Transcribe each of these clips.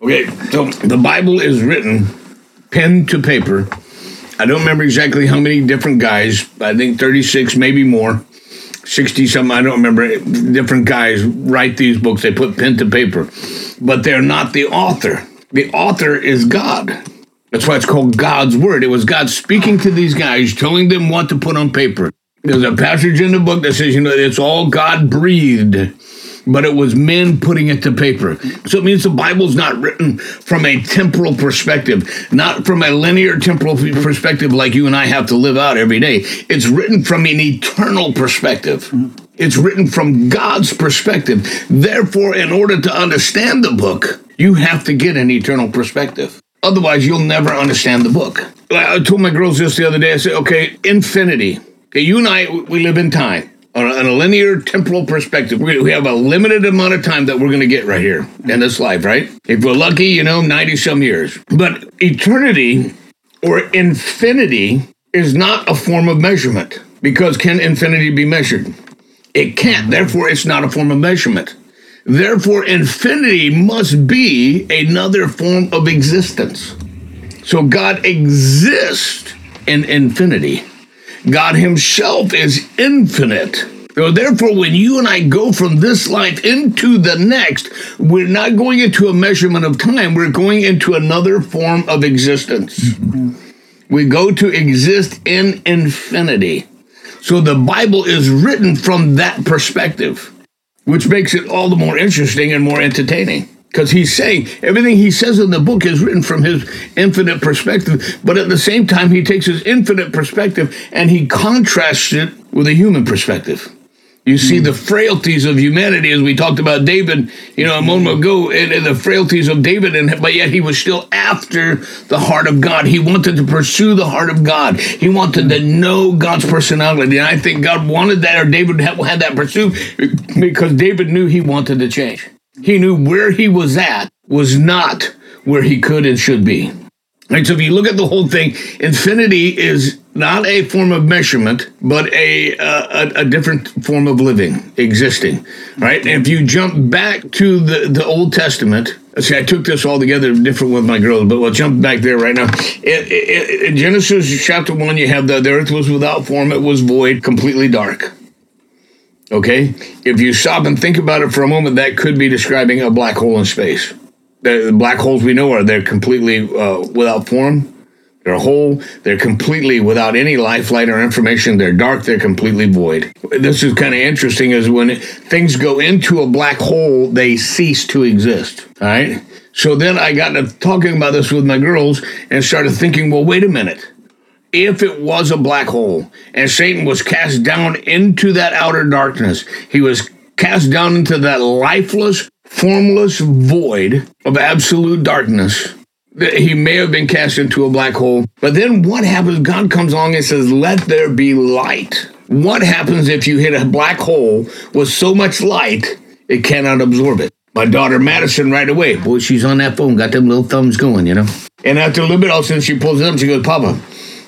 Okay, so the Bible is written pen to paper. I don't remember exactly how many different guys, I think 36, maybe more, 60 something, I don't remember. Different guys write these books, they put pen to paper, but they're not the author. The author is God. That's why it's called God's Word. It was God speaking to these guys, telling them what to put on paper. There's a passage in the book that says, you know, it's all God breathed but it was men putting it to paper. So it means the Bible's not written from a temporal perspective, not from a linear temporal perspective like you and I have to live out every day. It's written from an eternal perspective. Mm-hmm. It's written from God's perspective. Therefore, in order to understand the book, you have to get an eternal perspective. Otherwise, you'll never understand the book. I told my girls this the other day. I said, okay, infinity. Okay, you and I, we live in time on a, linear temporal perspective, we have a limited amount of time that we're going to get right here in this life, right? If we're lucky, you know, 90 some years. But eternity or infinity is not a form of measurement because can infinity be measured? It can't. Therefore, it's not a form of measurement. Therefore, infinity must be another form of existence. So God exists in infinity. God Himself is infinite. So therefore, when you and I go from this life into the next, we're not going into a measurement of time, we're going into another form of existence. Mm-hmm. We go to exist in infinity. So the Bible is written from that perspective, which makes it all the more interesting and more entertaining because he's saying everything he says in the book is written from his infinite perspective, but at the same time, he takes his infinite perspective and he contrasts it with a human perspective. You see hmm. the frailties of humanity, as we talked about David, you know, a moment hmm. ago, and, and, the frailties of David, and but yet he was still after the heart of God. He wanted to pursue the heart of God. He wanted to hmm. know God's personality, and I think God wanted that, or David had, had that pursuit, because David knew he wanted to change. He knew where he was at was not where he could and should be. Right, so if you look at the whole thing, infinity is not a form of measurement, but a, a, a different form of living, existing. Right? And if you jump back to the, the Old Testament, see, I took this all together different with my girls, but we'll jump back there right now. In, Genesis chapter 1, you have the, the earth was without form, it was void, completely dark. Okay? If you stop and think about it for a moment, that could be describing a black hole in space. The, black holes we know are they're completely uh, without form. They're a hole. They're completely without any life, light, or information. They're dark. They're completely void. This is kind of interesting is when things go into a black hole, they cease to exist. All right? So then I got to talking about this with my girls and started thinking, well, wait a minute if it was a black hole and Satan was cast down into that outer darkness, he was cast down into that lifeless, formless void of absolute darkness. He may have been cast into a black hole. But then what happens? God comes along and says, Let there be light. What happens if you hit a black hole with so much light it cannot absorb it? My daughter Madison right away, boy, she's on that phone, got them little thumbs going, you know. And after a little bit, all of a sudden she pulls it up, she goes, Papa,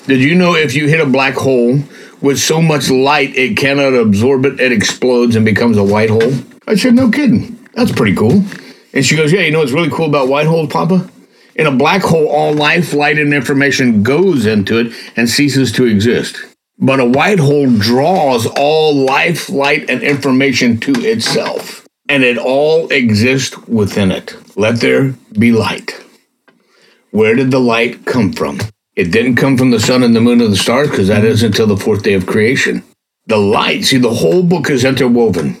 did you know if you hit a black hole with so much light it cannot absorb it, it explodes and becomes a white hole? I said, no kidding. That's pretty cool. And she goes, yeah, you know what's really cool about white holes, Papa? In a black hole, all life, light, and information goes into it and ceases to exist. But a white hole draws all life, light, and information to itself, and it all exists within it. Let there be light. Where did the light come from? It didn't come from the sun and the moon and the stars because that isn't until the fourth day of creation. The light, see, the whole book is interwoven.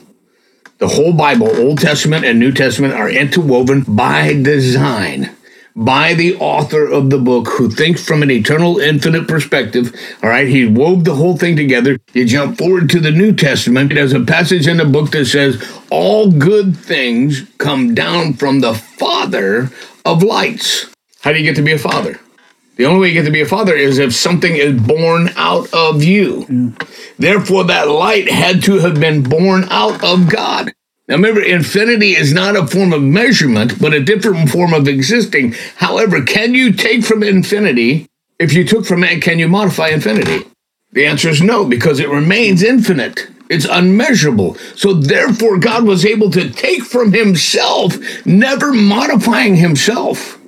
The whole Bible, Old Testament and New Testament, are interwoven by design, by the author of the book who thinks from an eternal, infinite perspective. All right, he wove the whole thing together. You jump forward to the New Testament. There's a passage in the book that says, All good things come down from the Father of lights. How do you get to be a father? The only way you get to be a father is if something is born out of you. Yeah. Therefore, that light had to have been born out of God. Now, remember, infinity is not a form of measurement, but a different form of existing. However, can you take from infinity? If you took from it, can you modify infinity? The answer is no, because it remains infinite. It's unmeasurable. So therefore, God was able to take from himself, never modifying himself,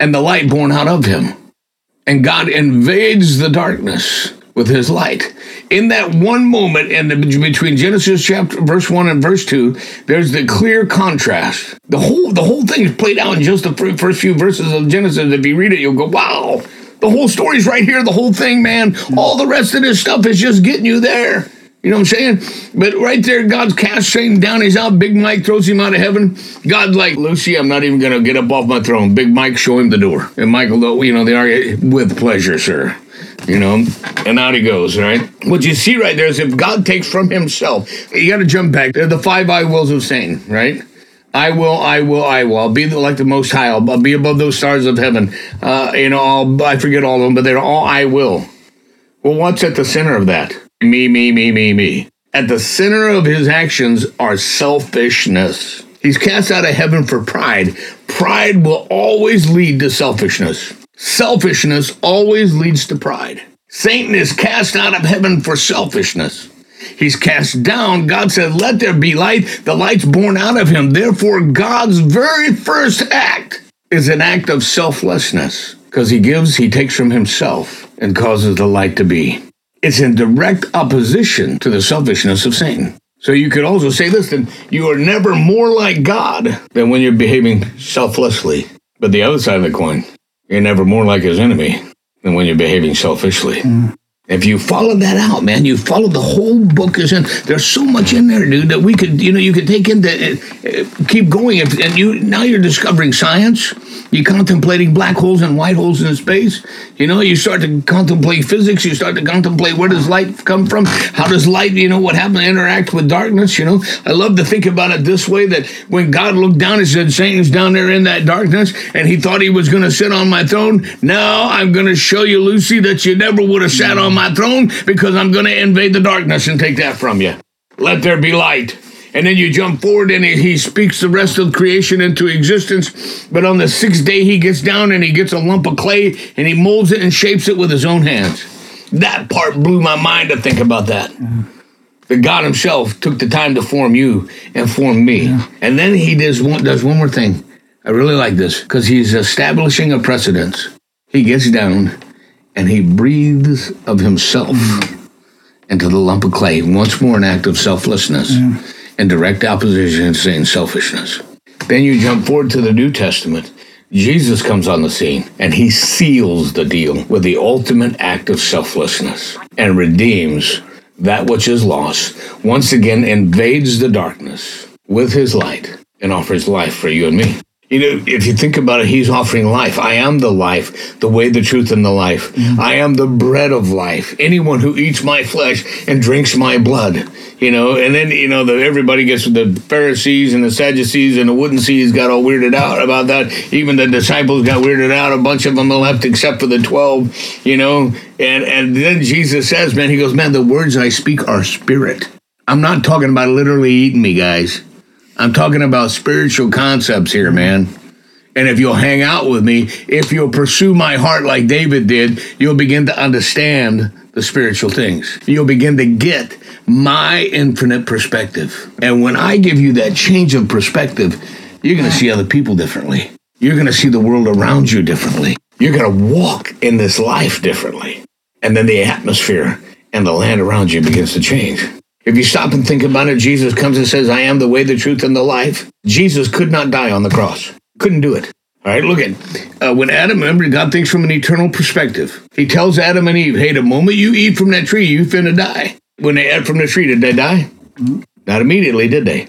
and the light born out of him. And God invades the darkness with his light. In that one moment in the, between Genesis chapter verse 1 and verse 2, there's the clear contrast. The whole the whole thing is played out in just the first few verses of Genesis. If you read it, you'll go, "Wow, the whole story's right here, the whole thing, man. All the rest of this stuff is just getting you there." You know what I'm saying? But right there, God's cast Satan down. He's out. Big Mike throws him out of heaven. God's like, Lucy, I'm not even going to get up off my throne. Big Mike, show him the door. And Michael, though, you know, they are with pleasure, sir you know, and out he goes, right? What you see right there is if God takes from himself, you got to jump back. They're the five I wills of Satan, right? I will, I will, I will. I'll be like the Most High. I'll be above those stars of heaven. Uh, you know, I'll, I forget all of them, but they're all I will. Well, what's at the center of that? Me, me, me, me, me. At the center of his actions are selfishness. He's cast out of heaven for pride. Pride will always lead to selfishness. Selfishness always leads to pride. Satan is cast out of heaven for selfishness. He's cast down. God said, Let there be light. The light's born out of him. Therefore, God's very first act is an act of selflessness because he gives, he takes from himself and causes the light to be. It's in direct opposition to the selfishness of Satan. So you could also say this then you are never more like God than when you're behaving selflessly. But the other side of the coin, you're never more like his enemy than when you're behaving selfishly. Mm. If you follow that out, man, you follow the whole book is in. There's so much in there, dude, that we could, you know, you could take into, uh, keep going. If, and you now you're discovering science. You're contemplating black holes and white holes in space. You know, you start to contemplate physics. You start to contemplate where does light come from? How does light, you know, what happened interact with darkness? You know, I love to think about it this way: that when God looked down, He said, "Satan's down there in that darkness," and He thought He was going to sit on my throne. Now I'm going to show you, Lucy, that you never would have sat on my throne because I'm going to invade the darkness and take that from you. Let there be light. And then you jump forward and he speaks the rest of creation into existence. But on the sixth day, he gets down and he gets a lump of clay and he molds it and shapes it with his own hands. That part blew my mind to think about that. Mm-hmm. That God Himself took the time to form you and form me. Yeah. And then He does one, does one more thing. I really like this because He's establishing a precedence. He gets down and he breathes of himself mm. into the lump of clay. Once more, an act of selflessness yeah. in direct opposition to Satan's selfishness. Then you jump forward to the New Testament. Jesus comes on the scene and he seals the deal with the ultimate act of selflessness and redeems that which is lost, once again invades the darkness with his light and offers life for you and me. You know, if you think about it, he's offering life. I am the life, the way, the truth, and the life. Mm-hmm. I am the bread of life. Anyone who eats my flesh and drinks my blood, you know, and then, you know, the, everybody gets the Pharisees and the Sadducees and the wooden seeds got all weirded out about that. Even the disciples got weirded out. A bunch of them left except for the 12, you know, and, and then Jesus says, man, he goes, man, the words I speak are spirit. I'm not talking about literally eating me, guys. I'm talking about spiritual concepts here, man. And if you'll hang out with me, if you'll pursue my heart like David did, you'll begin to understand the spiritual things. You'll begin to get my infinite perspective. And when I give you that change of perspective, you're going to see other people differently. You're going to see the world around you differently. You're going to walk in this life differently. And then the atmosphere and the land around you begins to change. If you stop and think about it, Jesus comes and says, I am the way, the truth, and the life. Jesus could not die on the cross. Couldn't do it. All right, look at uh, when Adam, remember, God thinks from an eternal perspective. He tells Adam and Eve, hey, the moment you eat from that tree, you finna die. When they ate from the tree, did they die? Mm-hmm. Not immediately, did they?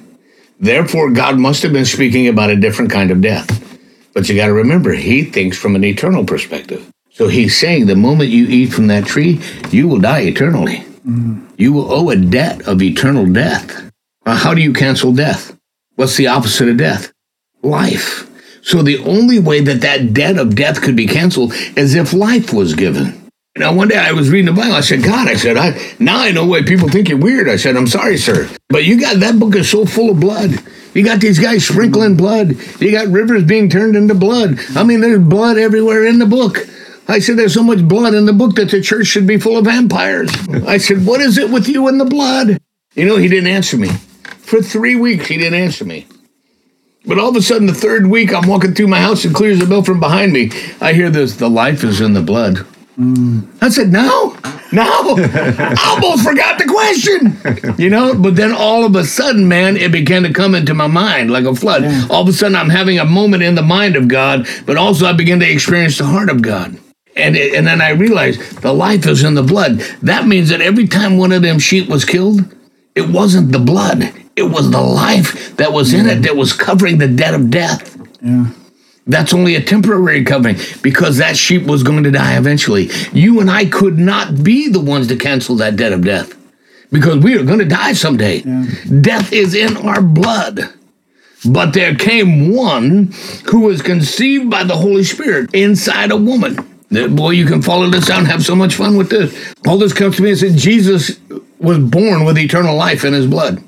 Therefore, God must have been speaking about a different kind of death. But you got to remember, he thinks from an eternal perspective. So he's saying the moment you eat from that tree, you will die eternally. You will owe a debt of eternal death. Uh, how do you cancel death? What's the opposite of death? Life. So the only way that that debt of death could be canceled is if life was given. Now, one day I was reading the Bible. I said, God, I said, I, now I know why people think you're weird. I said, I'm sorry, sir. But you got that book is so full of blood. You got these guys sprinkling blood. You got rivers being turned into blood. I mean, there's blood everywhere in the book. I said, There's so much blood in the book that the church should be full of vampires. I said, What is it with you and the blood? You know, he didn't answer me. For three weeks, he didn't answer me. But all of a sudden, the third week, I'm walking through my house and clears the bell from behind me. I hear this the life is in the blood. Mm. I said, no, no. I almost forgot the question. You know, but then all of a sudden, man, it began to come into my mind like a flood. Yeah. All of a sudden, I'm having a moment in the mind of God, but also I begin to experience the heart of God. And, it, and then I realized the life is in the blood. That means that every time one of them sheep was killed, it wasn't the blood, it was the life that was in it that was covering the debt of death. Yeah. That's only a temporary covering because that sheep was going to die eventually. You and I could not be the ones to cancel that debt of death because we are going to die someday. Yeah. Death is in our blood. But there came one who was conceived by the Holy Spirit inside a woman. Uh, boy, you can follow this out and have so much fun with this. All this comes to me and said Jesus was born with eternal life in his blood.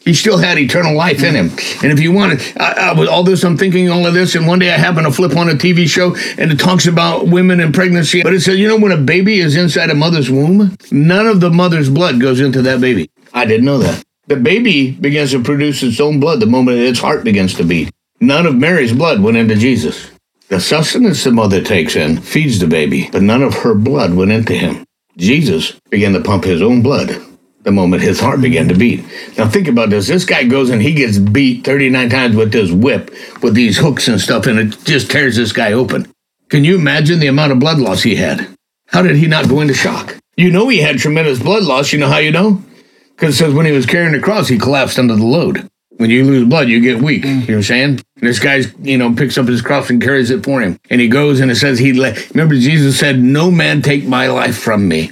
He still had eternal life in him. Hmm. And if you want to, I, I, with all this, I'm thinking all of this, and one day I happen to flip on a TV show and it talks about women and pregnancy. But it says, you know, when a baby is inside a mother's womb, none of the mother's blood goes into that baby. I didn't know that. The baby begins to produce its own blood the moment its heart begins to beat. None of Mary's blood went into Jesus. The sustenance the mother takes in feeds the baby, but none of her blood went into him. Jesus began to pump his own blood the moment his heart began to beat. Now think about this. This guy goes and he gets beat 39 times with this whip with these hooks and stuff and it just tears this guy open. Can you imagine the amount of blood loss he had? How did he not go into shock? You know he had tremendous blood loss. You know how you know? Because it says when he was carrying the cross, he collapsed under the load. When you lose blood, you get weak. Mm. You know what I'm saying? This guy's, you know, picks up his cross and carries it for him. And he goes and it says he let, remember Jesus said, no man take my life from me.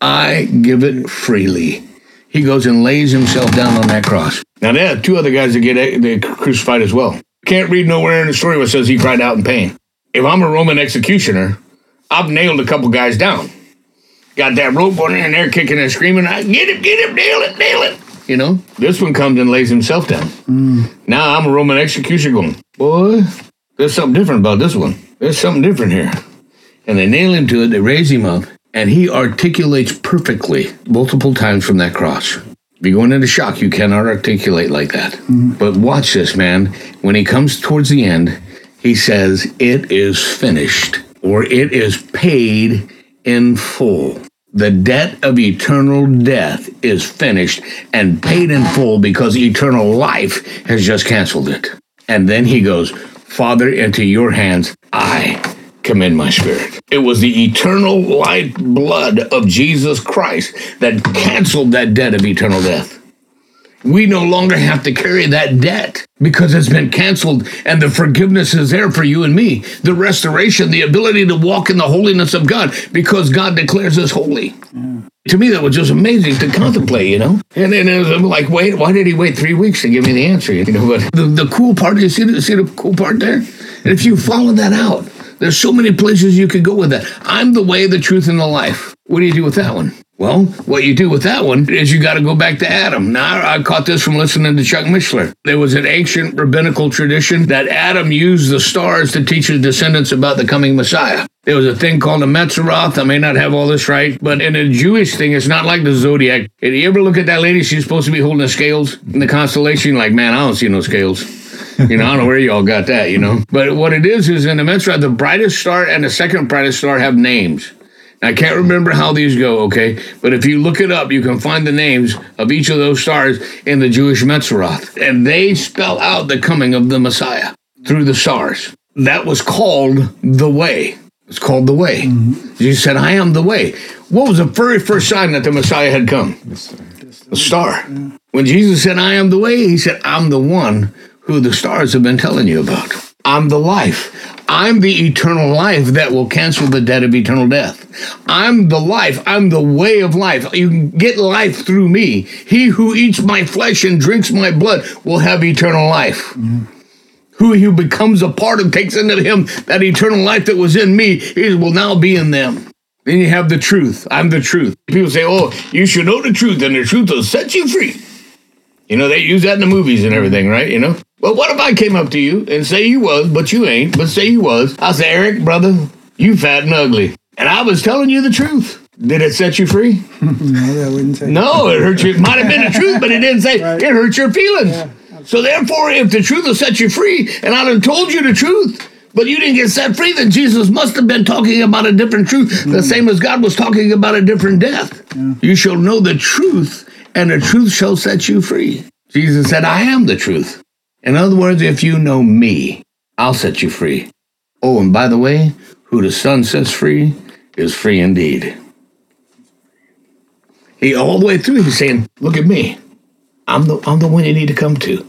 I give it freely. He goes and lays himself down on that cross. Now, there are two other guys that get they crucified as well. Can't read nowhere in the story where it says he cried out in pain. If I'm a Roman executioner, I've nailed a couple guys down. Got that rope on there and they're kicking and screaming, get him, get him, nail it, nail it. You know, this one comes and lays himself down. Mm. Now I'm a Roman executioner going, boy, there's something different about this one. There's something different here. And they nail him to it, they raise him up, and he articulates perfectly multiple times from that cross. If you go into shock, you cannot articulate like that. Mm-hmm. But watch this, man. When he comes towards the end, he says, It is finished, or it is paid in full. The debt of eternal death is finished and paid in full because eternal life has just canceled it. And then he goes, Father, into your hands I commend my spirit. It was the eternal life blood of Jesus Christ that canceled that debt of eternal death. We no longer have to carry that debt because it's been canceled and the forgiveness is there for you and me. The restoration, the ability to walk in the holiness of God because God declares us holy. Yeah. To me, that was just amazing to contemplate, you know? And then was like, wait, why did he wait three weeks to give me the answer? You know, but the, the cool part, you see the, see the cool part there? And if you follow that out, there's so many places you could go with that. I'm the way, the truth, and the life. What do you do with that one? Well, what you do with that one is you got to go back to Adam. Now, I caught this from listening to Chuck Missler. There was an ancient rabbinical tradition that Adam used the stars to teach his descendants about the coming Messiah. There was a thing called a Mazzaroth. I may not have all this right, but in a Jewish thing, it's not like the zodiac. Did you ever look at that lady? She's supposed to be holding the scales in the constellation. Like, man, I don't see no scales you know, I don't know where y'all got that, you know. But what it is is in the Metzra, the brightest star and the second brightest star have names. I can't remember how these go, okay? But if you look it up, you can find the names of each of those stars in the Jewish Mazzaroth. And they spell out the coming of the Messiah through the stars. That was called the way. It's called the way. Mm-hmm. Jesus said, I am the way. What was the very first sign that the Messiah had come? A star. When Jesus said, I am the way, he said, I'm the one who the stars have been telling you about. I'm the life. I'm the eternal life that will cancel the debt of eternal death. I'm the life. I'm the way of life. You can get life through me. He who eats my flesh and drinks my blood will have eternal life. Mm-hmm. Who who becomes a part of, takes into him that eternal life that was in me, is will now be in them. Then you have the truth. I'm the truth. People say, oh, you should know the truth, and the truth will set you free. You know, they use that in the movies and everything, right? You know? Well, what if I came up to you and say you was, but you ain't, but say you was? I say, Eric, brother, you fat and ugly. And I was telling you the truth. Did it set you free? no, I wouldn't say. No, it hurt you. It might have been the truth, but it didn't say it hurt your feelings. so therefore, if the truth will set you free, and I done told you the truth, but you didn't get set free, then Jesus must have been talking about a different truth, the same as God was talking about a different death. You shall know the truth, and the truth shall set you free. Jesus said, I am the truth. In other words, if you know me, I'll set you free. Oh, and by the way, who the Son sets free is free indeed. He all the way through, he's saying, Look at me. I'm the I'm the one you need to come to.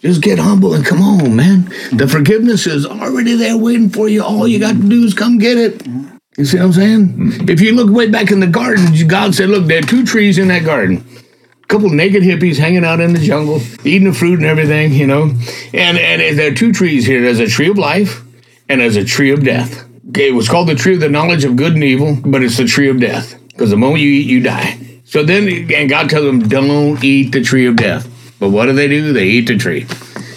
Just get humble and come on, man. The forgiveness is already there waiting for you. All you got to do is come get it. You see what I'm saying? Hmm. If you look way back in the garden, God said, Look, there are two trees in that garden. Couple naked hippies hanging out in the jungle, eating the fruit and everything, you know. And and there are two trees here. There's a tree of life and there's a tree of death. It was called the tree of the knowledge of good and evil, but it's the tree of death. Because the moment you eat, you die. So then, and God tells them, don't eat the tree of death. But what do they do? They eat the tree.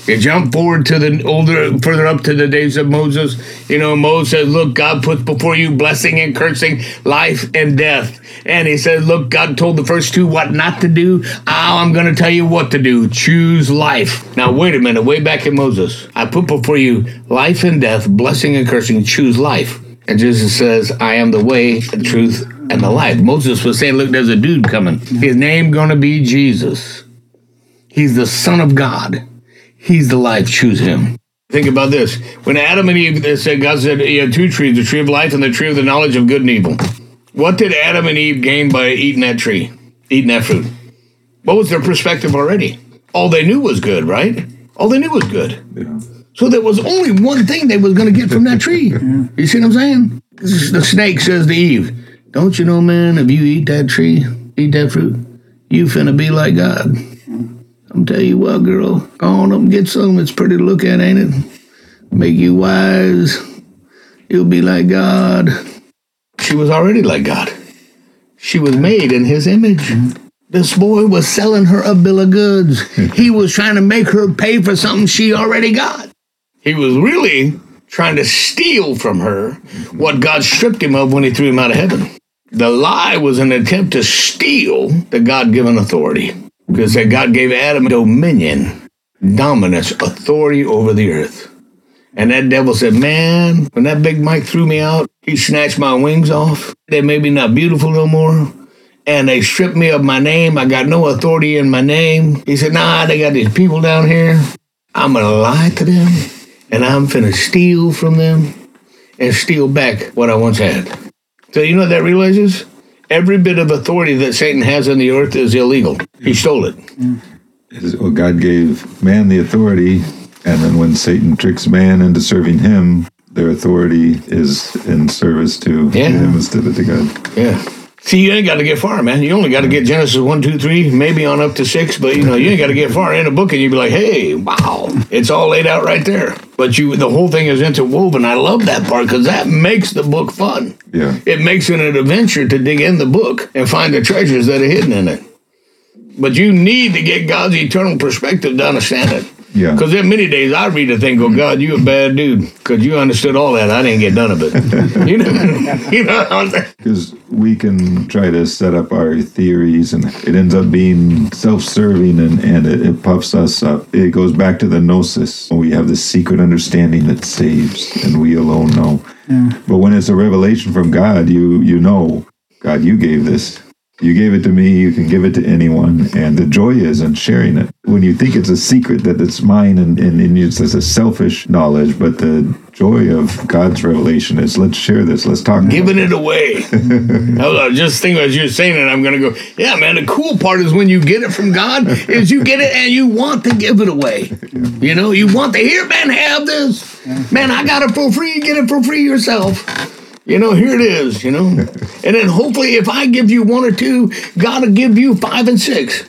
You jump forward to the older, further up to the days of Moses. You know, Moses says, Look, God puts before you blessing and cursing, life and death. And he says, Look, God told the first two what not to do. Oh, I'm going to tell you what to do. Choose life. Now, wait a minute. Way back in Moses, I put before you life and death, blessing and cursing. Choose life. And Jesus says, I am the way, the truth, and the life. Moses was saying, Look, there's a dude coming. His name going to be Jesus. He's the Son of God. He's the life. Choose him. Think about this. When Adam and Eve uh, said, God said, you had two trees, the tree of life and the tree of the knowledge of good and evil. What did Adam and Eve gain by eating that tree, eating that fruit? What was their perspective already? All they knew was good, right? All they knew was good. Yeah. So there was only one thing they was going to get from that tree. You see what I'm saying? The snake says to Eve, "Don't you know, man? If you eat that tree, eat that fruit, you finna be like God." I'm tell you what, girl, go on up and get some. It's pretty to look at, ain't it? Make you wise. You'll be like God. She was already like God. She was made in His image. This boy was selling her a bill of goods. he was trying to make her pay for something she already got. He was really trying to steal from her what God stripped him of when he threw him out of heaven. The lie was an attempt to steal the God given authority. Because that God gave Adam dominion, dominance, authority over the earth. And that devil said, Man, when that big Mike threw me out, he snatched my wings off. They made me not beautiful no more and they stripped me of my name. I got no authority in my name. He said, Nah, they got these people down here. I'm going to lie to them, and I'm finna steal from them and steal back what I once had. So, you know what that realizes? Every bit of authority that Satan has on the earth is illegal. He stole it. Well, God gave man the authority, and then when Satan tricks man into serving him, their authority is in service to Yeah. him instead of to God. Yeah. See, you ain't got to get far, man. You only got to get Genesis 1, 2, 3, maybe on up to 6, but you know, you ain't got to get far in a book and you'd be like, hey, wow, it's all laid out right there. But you, the whole thing is interwoven. I love that part because that makes the book fun. Yeah. It makes it an adventure to dig in the book and find the treasures that are hidden in it. But you need to get God's eternal perspective to understand it. Yeah. Because there are many days I read a thing, go, God, you a bad dude. Because you understood all that. I didn't get none of it. you know, you know what I'm saying? Because we can try to set up our theories, and it ends up being self-serving, and, and it, it puffs us up. It goes back to the gnosis. We have this secret understanding that saves, and we alone know. But when it's a revelation from God, you you know, God, you gave this. You gave it to me. You can give it to anyone, and the joy is in sharing it. When you think it's a secret that it's mine, and, and, and it's just a selfish knowledge, but the joy of God's revelation is let's share this. Let's talk. about it. giving it away. I just thinking as you're saying it, I'm gonna go, yeah, man. The cool part is when you get it from God, is you get it and you want to give it away. You know, you want to hear, man, have this. Man, I got it for free. Get it for free yourself. You know, here it is. You know, and then hopefully, if I give you one or two, God will give you five and six,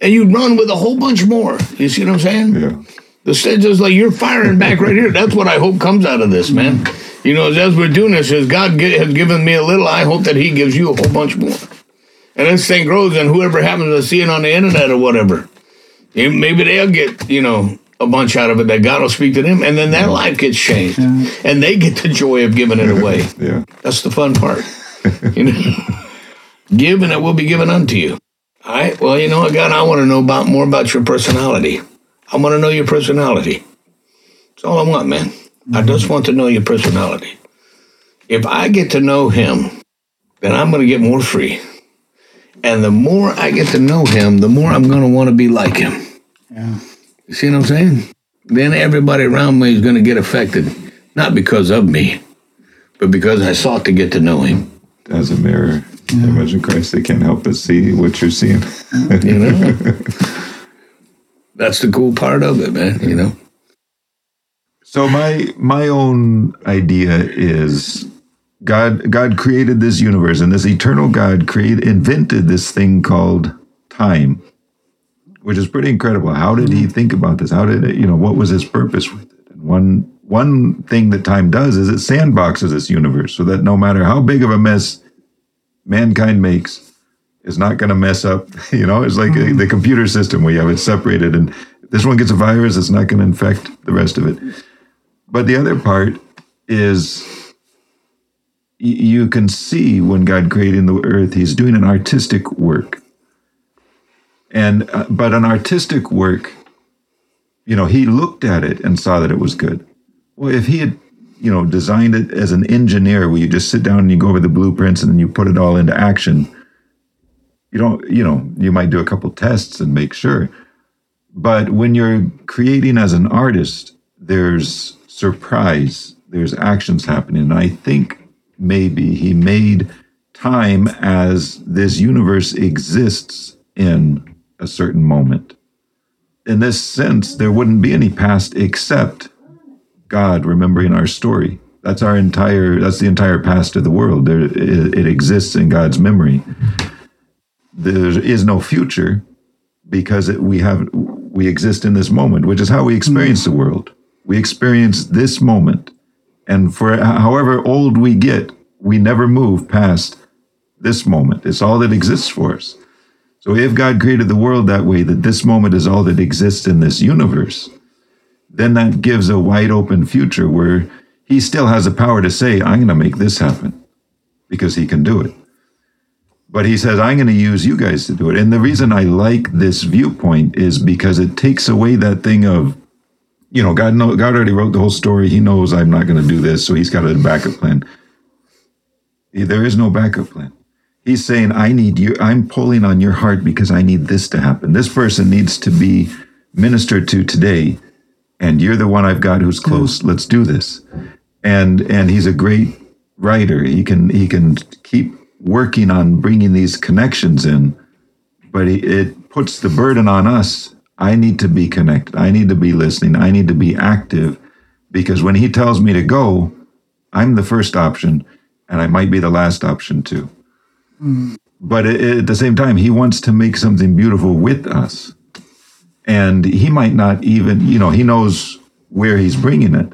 and you run with a whole bunch more. You see what I'm saying? Yeah. The stage is like you're firing back right here. That's what I hope comes out of this, man. You know, as, we're doing this, as God has given me a little, I hope that He gives you a whole bunch more. And this thing grows, and whoever happens to see it on the internet or whatever, maybe they'll get, you know, a bunch out of it that God will speak to them, and then their life gets changed, and they get the joy of giving it away. Yeah. That's the fun part. You know, Give and it will be given unto you. All right. Well, you know what, God, I want to know about more about your personality. I want to know your personality. That's all I want, man. Mm-hmm. I just want to know your personality. If I get to know him, then I'm going to get more free. And the more I get to know him, the more I'm going to want to be like him. Yeah. You see what I'm saying? Then everybody around me is going to get affected, not because of me, but because I sought to get to know him. As a mirror, yeah. image of Christ, they can't help but see what you're seeing. you know? That's the cool part of it, man, you know? So my my own idea is God God created this universe and this eternal God created invented this thing called time, which is pretty incredible. How did he think about this? How did it, you know what was his purpose with it? And one one thing that time does is it sandboxes this universe so that no matter how big of a mess mankind makes, is not going to mess up. You know, it's like mm. the computer system where you have it separated and if this one gets a virus, it's not going to infect the rest of it. But the other part is you can see when God created the earth, He's doing an artistic work. And uh, but an artistic work, you know, He looked at it and saw that it was good. Well, if He had, you know, designed it as an engineer, where you just sit down and you go over the blueprints and you put it all into action, you don't, you know, you might do a couple tests and make sure. But when you're creating as an artist, there's surprise, there's actions happening. And I think maybe he made time as this universe exists in a certain moment. In this sense, there wouldn't be any past except God remembering our story. That's our entire, that's the entire past of the world. There, it, it exists in God's memory. There is no future because it, we have, we exist in this moment, which is how we experience the world. We experience this moment and for however old we get, we never move past this moment. It's all that exists for us. So if God created the world that way, that this moment is all that exists in this universe, then that gives a wide open future where he still has the power to say, I'm going to make this happen because he can do it. But he says, I'm going to use you guys to do it. And the reason I like this viewpoint is because it takes away that thing of, you know, God know God already wrote the whole story. He knows I'm not going to do this, so he's got a backup plan. There is no backup plan. He's saying, I need you. I'm pulling on your heart because I need this to happen. This person needs to be ministered to today, and you're the one I've got who's close. Let's do this. And and he's a great writer. He can he can keep working on bringing these connections in, but he, it puts the burden on us I need to be connected. I need to be listening. I need to be active because when he tells me to go, I'm the first option and I might be the last option too. But at the same time, he wants to make something beautiful with us. And he might not even, you know, he knows where he's bringing it,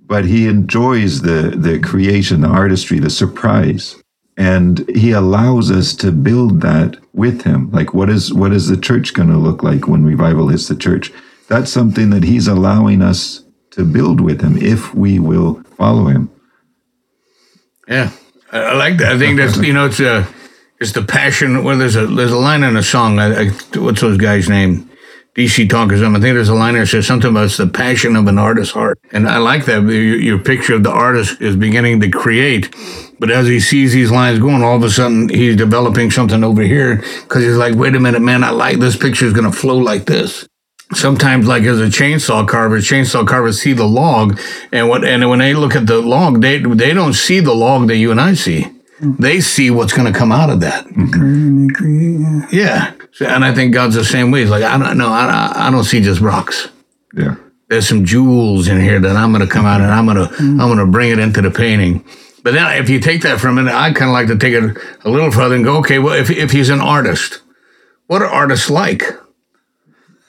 but he enjoys the, the creation, the artistry, the surprise. And he allows us to build that with him. Like what is what is the church going to look like when revival hits the church? That's something that he's allowing us to build with him if we will follow him. Yeah i like that i think that's you know it's a it's the passion well there's a there's a line in a song I, I, what's those guys name DC Talk or something. I think there's a line that says something about it's the passion of an artist's heart. And I like that. Your, your picture of the artist is beginning to create but as he sees these lines going, all of a sudden he's developing something over here because he's like, wait a minute, man, I like this picture is going to flow like this. Sometimes, like as a chainsaw carver, chainsaw carvers see the log, and what and when they look at the log, they they don't see the log that you and I see. They see what's going to come out of that. Mm-hmm. yeah. And I think God's the same way. He's like, I don't know, I, I don't see just rocks. Yeah. There's some jewels in here that I'm going to come out and I'm going to mm-hmm. I'm going to bring it into the painting. But then if you take that from it, I kind of like to take it a little further and go, okay, well, if, if he's an artist, what are artists like?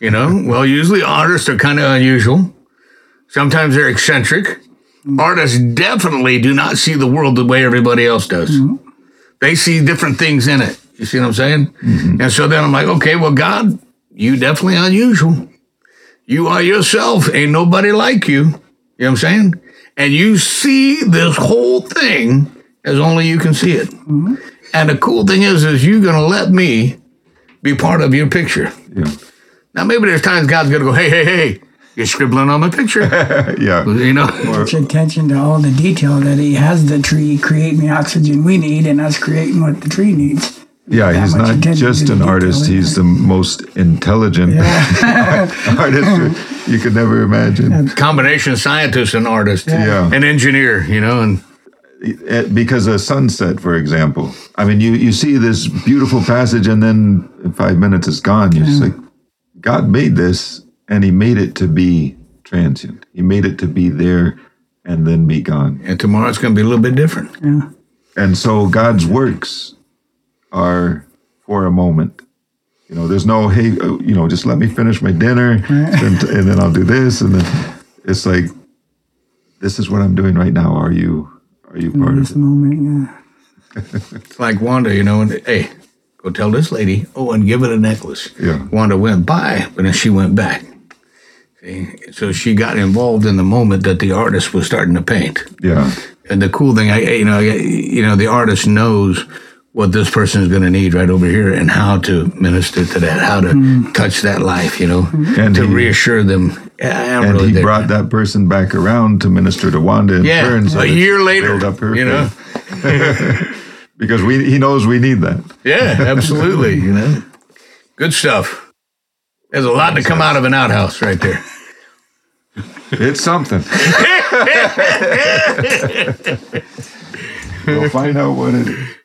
You know, well, usually artists are kind of unusual. Sometimes they're eccentric. Artists definitely do not see the world the way everybody else does. Mm-hmm. They see different things in it. You see what I'm saying? Mm-hmm. And so then I'm like, okay, well, God, you definitely unusual. You are yourself. Ain't nobody like you. You know what I'm saying? and you see this whole thing as only you can see it. Mm-hmm. And the cool thing is, is you're going to let me be part of your picture. Yeah. Now, maybe there's times God's going to go, hey, hey, hey, you're scribbling on my picture. yeah. you know? Much attention to all the detail that he has the tree creating the oxygen we need and us creating what the tree needs. Yeah, That he's not just an artist, he's the most intelligent artist you could never imagine. Combination scientist and artist. Yeah. An engineer, you know, and Eh, Because a sunset, for example, I mean, you, you see this beautiful passage and then in five minutes it's gone. You're just like, God made this and he made it to be transient. He made it to be there and then be gone. and tomorrow it's going to be a little bit different. Yeah. And so God's works are for a moment. You know, there's no, hey, uh, you know, just let me finish my dinner and, and then I'll do this. And then it's like, this is what I'm doing right now. Are you, are you part of This it? moment, yeah. It's like Wanda, you know, and hey, go tell this lady, oh, and give it a necklace. Yeah. Wanda went by, but then she went back. See? So she got involved in the moment that the artist was starting to paint. Yeah. And the cool thing, I you know, I- you know, the artist knows what this person is going to need right over here, and how to minister to that, how to hmm. touch that life, you know, hmm. And to he- reassure them. And really he there. brought that person back around to minister to Wanda in yeah, turn. so a year later, build up her you know. because we, he knows we need that. Yeah, absolutely. you know, good stuff. There's a lot to come out of an outhouse right there. It's something. we'll find out what it is.